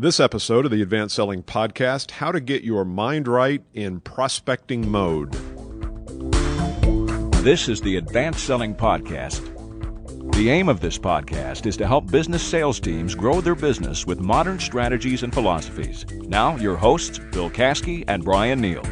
This episode of the Advanced Selling Podcast How to Get Your Mind Right in Prospecting Mode. This is the Advanced Selling Podcast. The aim of this podcast is to help business sales teams grow their business with modern strategies and philosophies. Now, your hosts, Bill Caskey and Bryan Neale.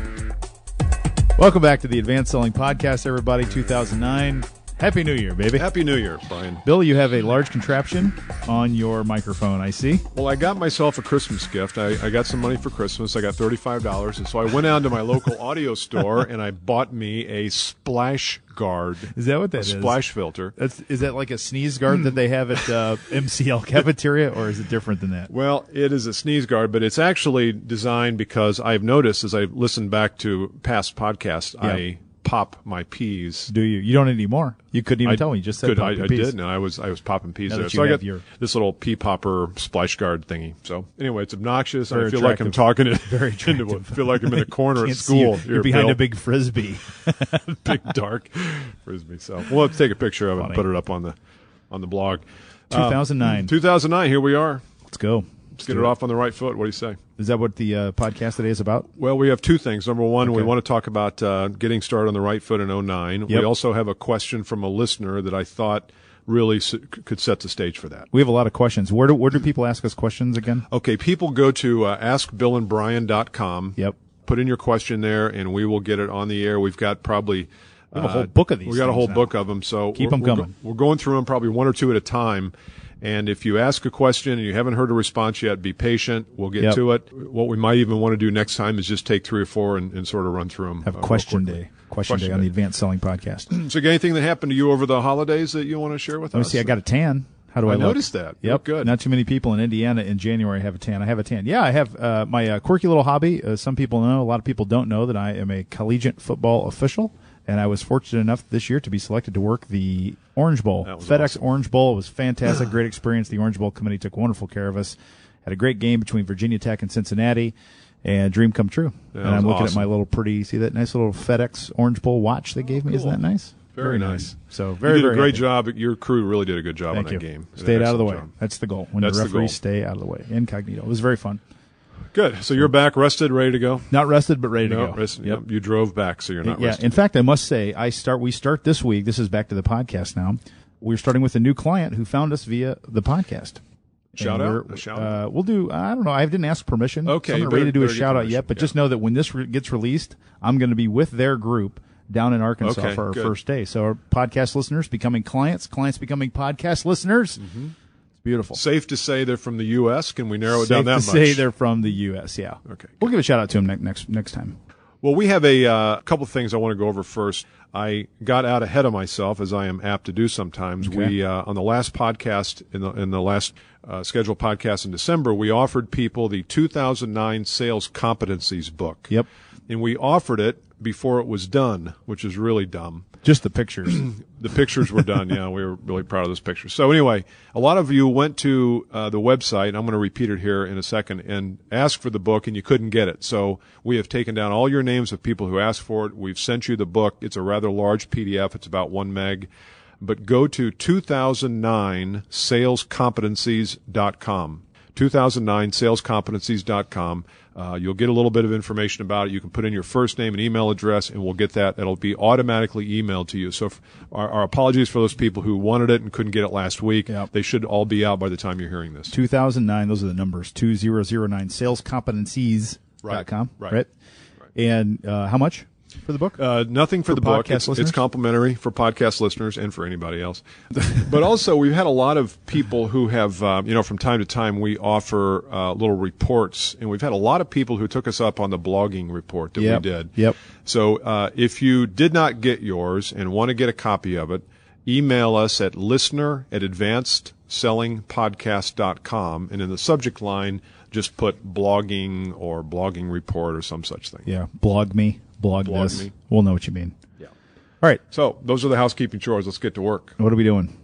Welcome back to the Advanced Selling Podcast, everybody. 2009. Happy New Year, baby. Happy New Year, Bryan. Bill, you have a large contraption on your microphone, I see. Well, I got myself a Christmas gift. I, I got some money for Christmas. I got $35. And so I went out to my local audio store and I bought me a splash guard. Is that what that a is? Splash filter. That's, is that like a sneeze guard that they have at uh, MCL cafeteria, or is it different than that? Well, it is a sneeze guard, but it's actually designed because I've noticed as I've listened back to past podcasts, Yeah. I pop my peas. Do you? You don't anymore. You couldn't even I tell me. You just said could, pop I, I did. No, I was I was popping peas Now there. So I got your- this little pea popper splash guard thingy. So anyway, it's obnoxious. Very I feel like I'm talking it Very into. I feel like I'm in a corner at Can't you. school. You're Here, behind Bill. a big frisbee. big dark frisbee. So well, let's take a picture of it and put it up on the on the blog. Uh, 2009. 2009. Here we are. Let's go. Let's get it off on the right foot. What do you say? Is that what the uh, podcast today is about? Well, we have two things. Number one, we want to talk about uh, getting started on the right foot in 09. We also have a question from a listener that I thought really s- could set the stage for that. We have a lot of questions. Where do where do people ask us questions again? Okay, people go to uh, askbillandbrian.com. Yep. Put in your question there, and we will get it on the air. We've got probably We have a whole book of these We got a whole now. book of them. So Keep we're, 'em we're coming. we're going through them probably one or two at a time. And if you ask a question and you haven't heard a response yet, be patient. We'll get Yep. to it. What we might even want to do next time is just take three or four and, and sort of run through them. Have a question day. Question, Question day on day. the Advanced Selling Podcast. So, anything that happened to you over the holidays that you want to share with Let me see. I got a tan. How do I, I noticed that. Yep. good. Not too many people in Indiana in January have a tan. I have a tan. Yeah, I have uh, my uh, quirky little hobby. Uh, some people know. A lot of people don't know that I am a collegiate football official, and I was fortunate enough this year to be selected to work the Orange Bowl, FedEx awesome. Orange Bowl. It was fantastic, great experience. The Orange Bowl committee took wonderful care of us. Had a great game between Virginia Tech and Cincinnati. And dream come true. That and I'm looking awesome. at my little pretty, see that nice little FedEx Orange Bowl watch they gave me? Isn't that nice? Very nice. So very, you did very a great happy. job. Your crew really did a good job Thank on you. that game. Stayed out of the way. job. That's the goal. When That's the the referees goal. stay out of the way. Incognito. It was very fun. Good. So you're back, rested, ready to go. Not rested, but ready to No, go. rested. Yep. Yep. You drove back, so you're not yeah. rested. In fact, I must say, I start. We start this week. This is back to the podcast now. We're starting with a new client who found us via the podcast. Shout out? shout uh, out? We'll do. I don't know. I didn't ask permission. Okay, So I'm not ready to do a shout out yet, but yeah. just know that when this re- gets released, I'm going to be with their group down in Arkansas Okay, for our good. first day. So our podcast listeners becoming clients, clients becoming podcast listeners. Mm-hmm. Beautiful. Safe to say they're from the U.S. Can we narrow it Safe down that to much? say they're from the U.S. Yeah. Okay, We'll give a shout out to them next next next time. Well, we have a uh, couple of things I want to go over first. I got out ahead of myself, as I am apt to do sometimes. Okay. We uh, on the last podcast in the in the last uh, scheduled podcast in December, we offered people the 2009 Sales Competencies book. Yep. And we offered it before it was done, which is really dumb. Just the pictures. The pictures were done. Yeah, we were really proud of those pictures. So anyway, a lot of you went to uh, the website. I'm going to repeat it here in a second and asked for the book, and you couldn't get it. So we have taken down all your names of people who asked for it. We've sent you the book. It's a rather large PDF. It's about one meg. But go to 2009 salescompetencies.com. 2009 salescompetencies.com. Uh, you'll get a little bit of information about it. You can put in your first name and email address, and we'll get that. It'll be automatically emailed to you. So, if, our, our apologies for those people who wanted it and couldn't get it last week. Yep. They should all be out by the time you're hearing this. 2009, those are the numbers. 2009 salescompetencies.com. Right, Right. And uh, how much for the book? Uh, nothing for, For the book. podcast It's, listeners? it's complimentary for podcast listeners and for anybody else. but also, we've had a lot of people who have, uh, you know, from time to time we offer uh, little reports, and we've had a lot of people who took us up on the blogging report that Yep. we did. Yep. So uh, if you did not get yours and want to get a copy of it, email us at listener at advancedsellingpodcast.com, and in the subject line, just put blogging or blogging report or some such thing. yeah. Blog me. Blog, Blog this. me. We'll know what you mean. Yeah. All right. So those are the housekeeping chores. Let's get to work. What are we doing?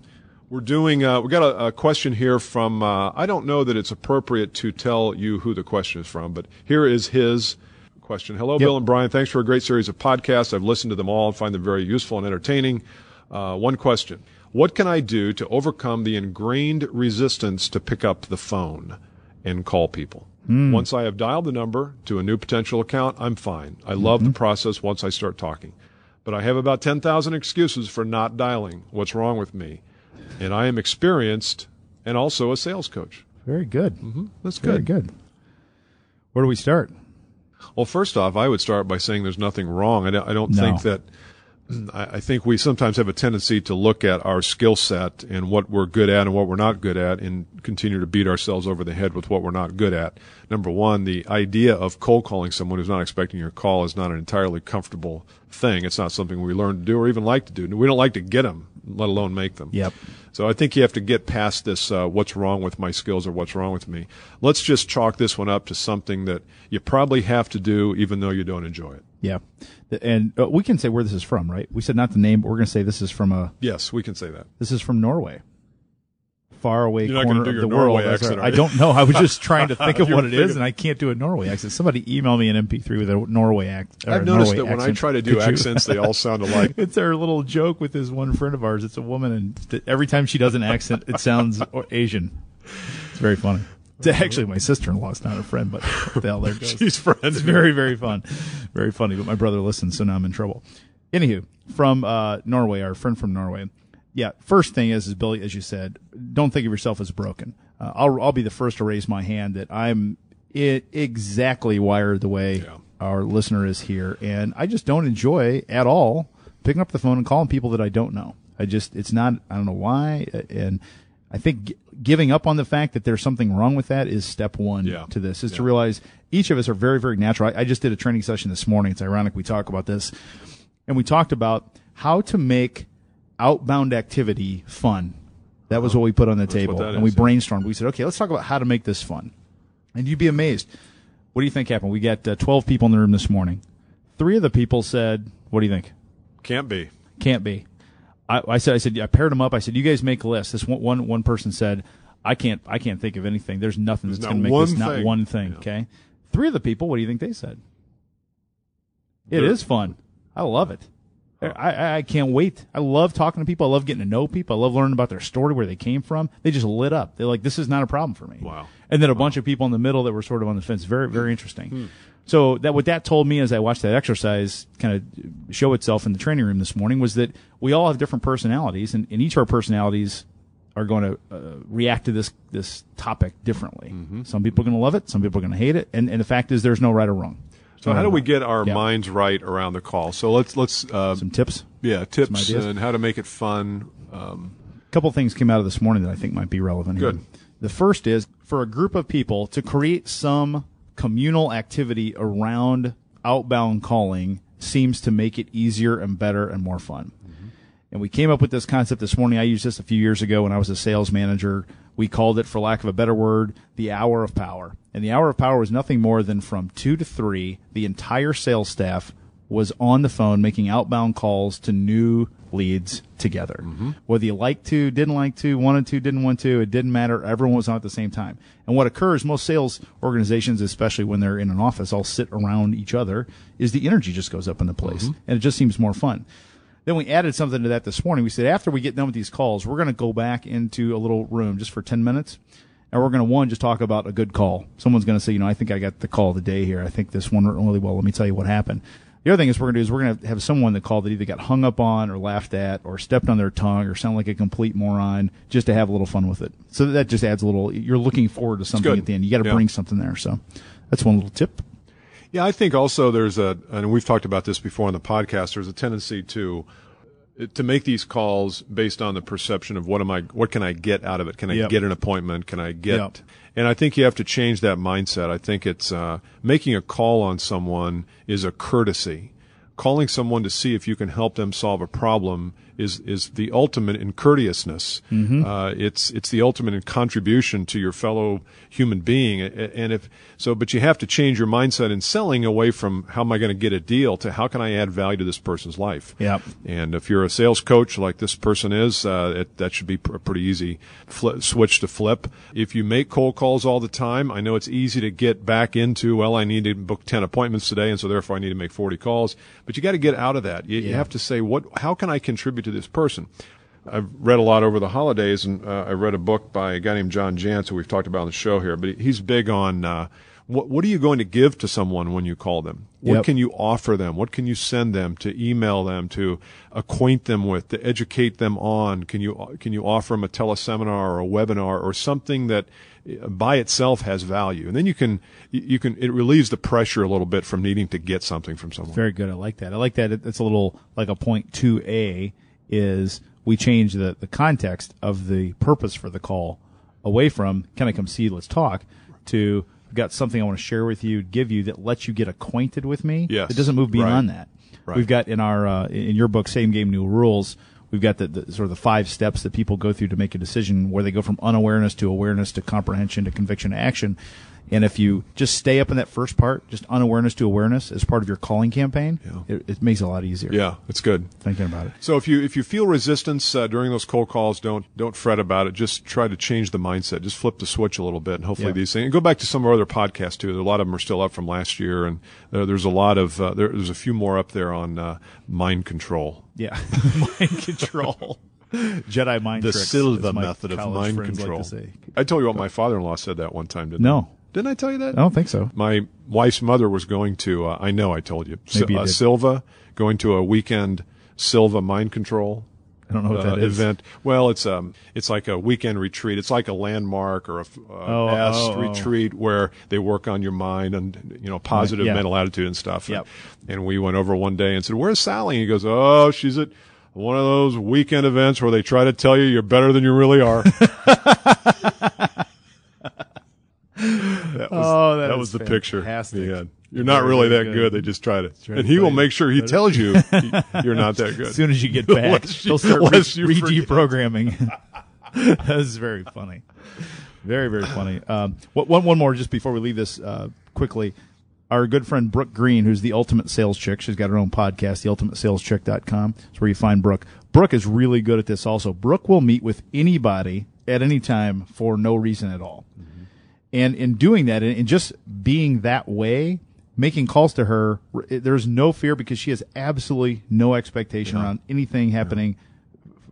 We're doing. Uh, we got a, a question here from. Uh, I don't know that it's appropriate to tell you who the question is from, but here is his question. Hello, Bill and Bryan. Thanks for a great series of podcasts. I've listened to them all and find them very useful and entertaining. Uh, one question: What can I do to overcome the ingrained resistance to pick up the phone? and call people. Hmm. Once I have dialed the number to a new potential account, I'm fine. I love Mm-hmm. the process once I start talking. But I have about 10,000 excuses for not dialing. What's wrong with me? And I am experienced and also a sales coach. Very good. Mm-hmm. That's Very good. good. Where do we start? Well, first off, I would start by saying there's nothing wrong. I don't, I don't No. think that. I think we sometimes have a tendency to look at our skill set and what we're good at and what we're not good at and continue to beat ourselves over the head with what we're not good at. Number one, the idea of cold calling someone who's not expecting your call is not an entirely comfortable thing. It's not something we learn to do or even like to do. We don't like to get them, let alone make them. Yep. So I think you have to get past this uh, what's wrong with my skills or what's wrong with me. Let's just chalk this one up to something that you probably have to do even though you don't enjoy it. Yeah. And uh, we can say where this is from, right? We said not the name, but we're going to say this is from a Yes, we can say that. this is from Norway. Far away You're not corner of your the. Norway That's accent, I don't know. I was just trying to think of what it is, and I can't do a Norway accent. Somebody email me an MP3 with a Norway accent. I've noticed that when I try to do accents, they all sound alike. it's our little joke with this one friend of ours. It's a woman, and every time she does an accent, it sounds Asian. It's very funny. Actually my sister-in-law. is not a friend, but the hell there goes. She's friends. It's very, very fun. Very funny. But my brother listens, so now I'm in trouble. Anywho, from uh, Norway, our friend from Norway. Yeah, first thing is, is Billy, as you said, don't think of yourself as broken. Uh, I'll, I'll be the first to raise my hand that I'm I- exactly wired the way Yeah. our listener is here. And I just don't enjoy at all picking up the phone and calling people that I don't know. I just, it's not, I don't know why. And I think giving up on the fact that there's something wrong with that is step one Yeah. to this, is to realize each of us are very, very natural. I, I just did a training session this morning. It's ironic we talk about this. And we talked about how to make outbound activity fun. That was what we put on the table. And we yeah. brainstormed. We said, okay, let's talk about how to make this fun. And you'd be amazed. What do you think happened? We got uh, 12 people in the room this morning. Three of the people said, what do you think? Can't be. Can't be. I, I said, I said, I paired them up. I said, you guys make a list. This one, one, one person said, I can't, I can't think of anything. There's nothing There's that's not going to make this not one thing. Yeah. Okay. Three of the people, what do you think they said? It is fun. I love it. I, I, I can't wait. I love talking to people. I love getting to know people. I love learning about their story, where they came from. They just lit up. They're like, this is not a problem for me. Wow. And then a bunch of people in the middle that were sort of on the fence. Very, very interesting. Hmm. So that what that told me as I watched that exercise kind of show itself in the training room this morning was that we all have different personalities, and, and each of our personalities are going to uh, react to this this topic differently. Mm-hmm. Some people are going to love it. Some people are going to hate it. And, and the fact is, there's no right or wrong. So how do we get our Yeah. minds right around the call? So let's let's uh, some tips? yeah tips and how to make it fun. Um, A couple things came out of this morning that I think might be relevant. here. Good. The first is for a group of people to create some communal activity around outbound calling seems to make it easier and better and more fun. Mm-hmm. And we came up with this concept this morning. I used this a few years ago when I was a sales manager. We called it, for lack of a better word, the hour of power. And the hour of power was nothing more than from two to three, the entire sales staff was on the phone making outbound calls to new leads together. Mm-hmm. Whether you liked to, didn't like to, wanted to, didn't want to, it didn't matter. Everyone was on at the same time. And what occurs, most sales organizations, especially when they're in an office, all sit around each other, is the energy just goes up in the place. Mm-hmm. And it just seems more fun. Then we added something to that this morning. We said after we get done with these calls, we're going to go back into a little room just for 10 minutes. And we're going to, one, just talk about a good call. Someone's going to say, you know, I think I got the call of the day here. I think this one went really well. Let me tell you what happened. The other thing is we're going to do is we're going to have someone that called that either got hung up on or laughed at or stepped on their tongue or sound like a complete moron just to have a little fun with it. So that just adds a little, you're looking forward to something at the end. You got to Yeah. bring something there. So that's one little tip. Yeah, I think also there's a, and we've talked about this before on the podcast. There's a tendency to to make these calls based on the perception of what am I, what can I get out of it? Can I Yep. get an appointment? Can I get? Yep. And I think you have to change that mindset. I think it's uh, making a call on someone is a courtesy. Calling someone to see if you can help them solve a problem is is the ultimate in courteousness. Uh, it's it's the ultimate in contribution to your fellow human being. And if so, but you have to change your mindset in selling away from how am I going to get a deal to how can I add value to this person's life. Yep. And if you're a sales coach like this person is, uh, it, that should be a pretty easy fli switch to flip. If you make cold calls all the time, I know it's easy to get back into, well, I need to book 10 appointments today, and so therefore I need to make 40 calls. But you got to get out of that. You, you have to say, what, how can I contribute to this person? I've read a lot over the holidays, and uh, I read a book by a guy named John Jantsch, who we've talked about on the show here. But he's big on uh, what what are you going to give to someone when you call them? What Yep. can you offer them? What can you send them to email them to acquaint them with to educate them on? Can you can you offer them a teleseminar or a webinar or something that uh, by itself has value? And then you can you you can it relieves the pressure a little bit from needing to get something from someone. Very good. I like that. I like that. It's a little like a point two A is we change the, the context of the purpose for the call away from can I come see let's talk to I've got something I want to share with you, give you that lets you get acquainted with me. Yes. It doesn't move beyond Right. that. Right. We've got in our uh, in your book, Same Game New Rules. We've got the, the sort of the five steps that people go through to make a decision, where they go from unawareness to awareness to comprehension to conviction to action. And if you just stay up in that first part, just unawareness to awareness as part of your calling campaign, Yeah. it, it makes it a lot easier. Yeah, it's good. Thinking about it. So if you if you feel resistance uh, during those cold calls, don't don't fret about it. Just try to change the mindset. Just flip the switch a little bit, and hopefully Yeah. these things. And go back to some of our other podcasts too. A lot of them are still up from last year, and there, there's a lot of uh, there, there's a few more up there on uh, mind control. Yeah. mind control. Jedi mind The tricks, Silva method of mind control. Like. I told you what my father-in-law said that one time, didn't No. I? Didn't I tell you that? I don't think so. My wife's mother was going to. Uh, I know I told you. Maybe you uh, did. Silva going to a weekend Silva mind control I don't know what uh, that is. event. Well, it's um, it's like a weekend retreat. It's like a landmark or a uh, Oh, S oh, oh. retreat where they work on your mind and you know positive yeah. mental attitude and stuff. Yep. And, and we went over one day and said, "Where's Sally?" And he goes, "Oh, she's at." One of those weekend events where they try to tell you you're better than you really are. Oh, that that was the picture. Yeah. You're not Very, really that good. good. They just try to, trying and he will make sure he tells you you're not that good. As soon as you get back, they'll start re- forget. reprogramming. that very funny. Very, very funny. Um, one, one more just before we leave this uh, quickly. Our good friend Brooke Green, who's the ultimate sales chick, she's got her own podcast, theultimatesaleschick.com. It's where you find Brooke. Brooke is really good at this also. Brooke will meet with anybody at any time for no reason at all. And in doing that, and just being that way, making calls to her, there's no fear because she has absolutely no expectation around anything happening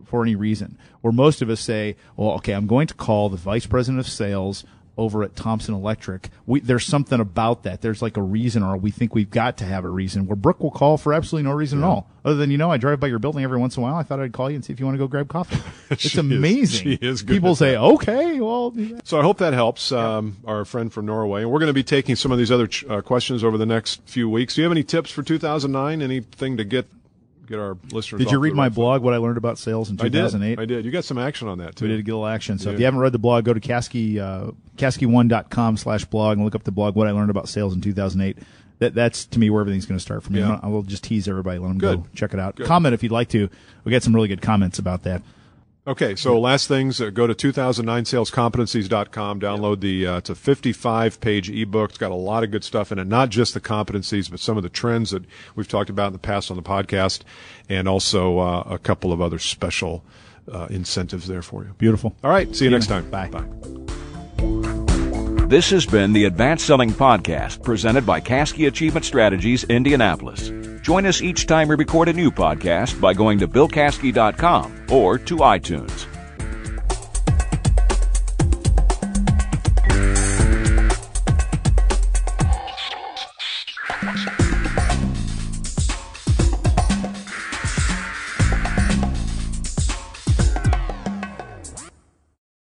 for any reason. Where most of us say, well, okay, I'm going to call the vice president of sales over at Thompson Electric. We, there's something about that. There's like a reason, or we think we've got to have a reason. Where Brooke will call for absolutely no reason at all, other than you know, I drive by your building every once in a while. I thought I'd call you and see if you want to go grab coffee. It's She is- amazing. she is good People say, okay, well. So I hope that helps um, our friend from Norway. And we're going to be taking some of these other ch- uh, questions over the next few weeks. Do you have any tips for 2009? Anything to get get our listeners? Did you read my foot? blog? What I learned about sales in I did. 2008. I did. You got some action on that too. We did a little action. So if you haven't read the blog, go to Caskey, uh, Caskey1.com slash blog and look up the blog, What I Learned About Sales in 2008. That, that's to me where everything's going to start for me. Yeah. I will just tease everybody, let them go check it out. Good. Comment if you'd like to. We got some really good comments about that. Okay, so last things, uh, go to 2009salescompetencies.com, download the, uh, it's a 55 page ebook. It's got a lot of good stuff in it, not just the competencies, but some of the trends that we've talked about in the past on the podcast, and also uh, a couple of other special uh, incentives there for you. Beautiful. All right, see you next time. Bye. Bye. This has been the Advanced Selling Podcast presented by Caskey Achievement Strategies, Indianapolis. Join us each time we record a new podcast by going to BillCaskey.com or to iTunes.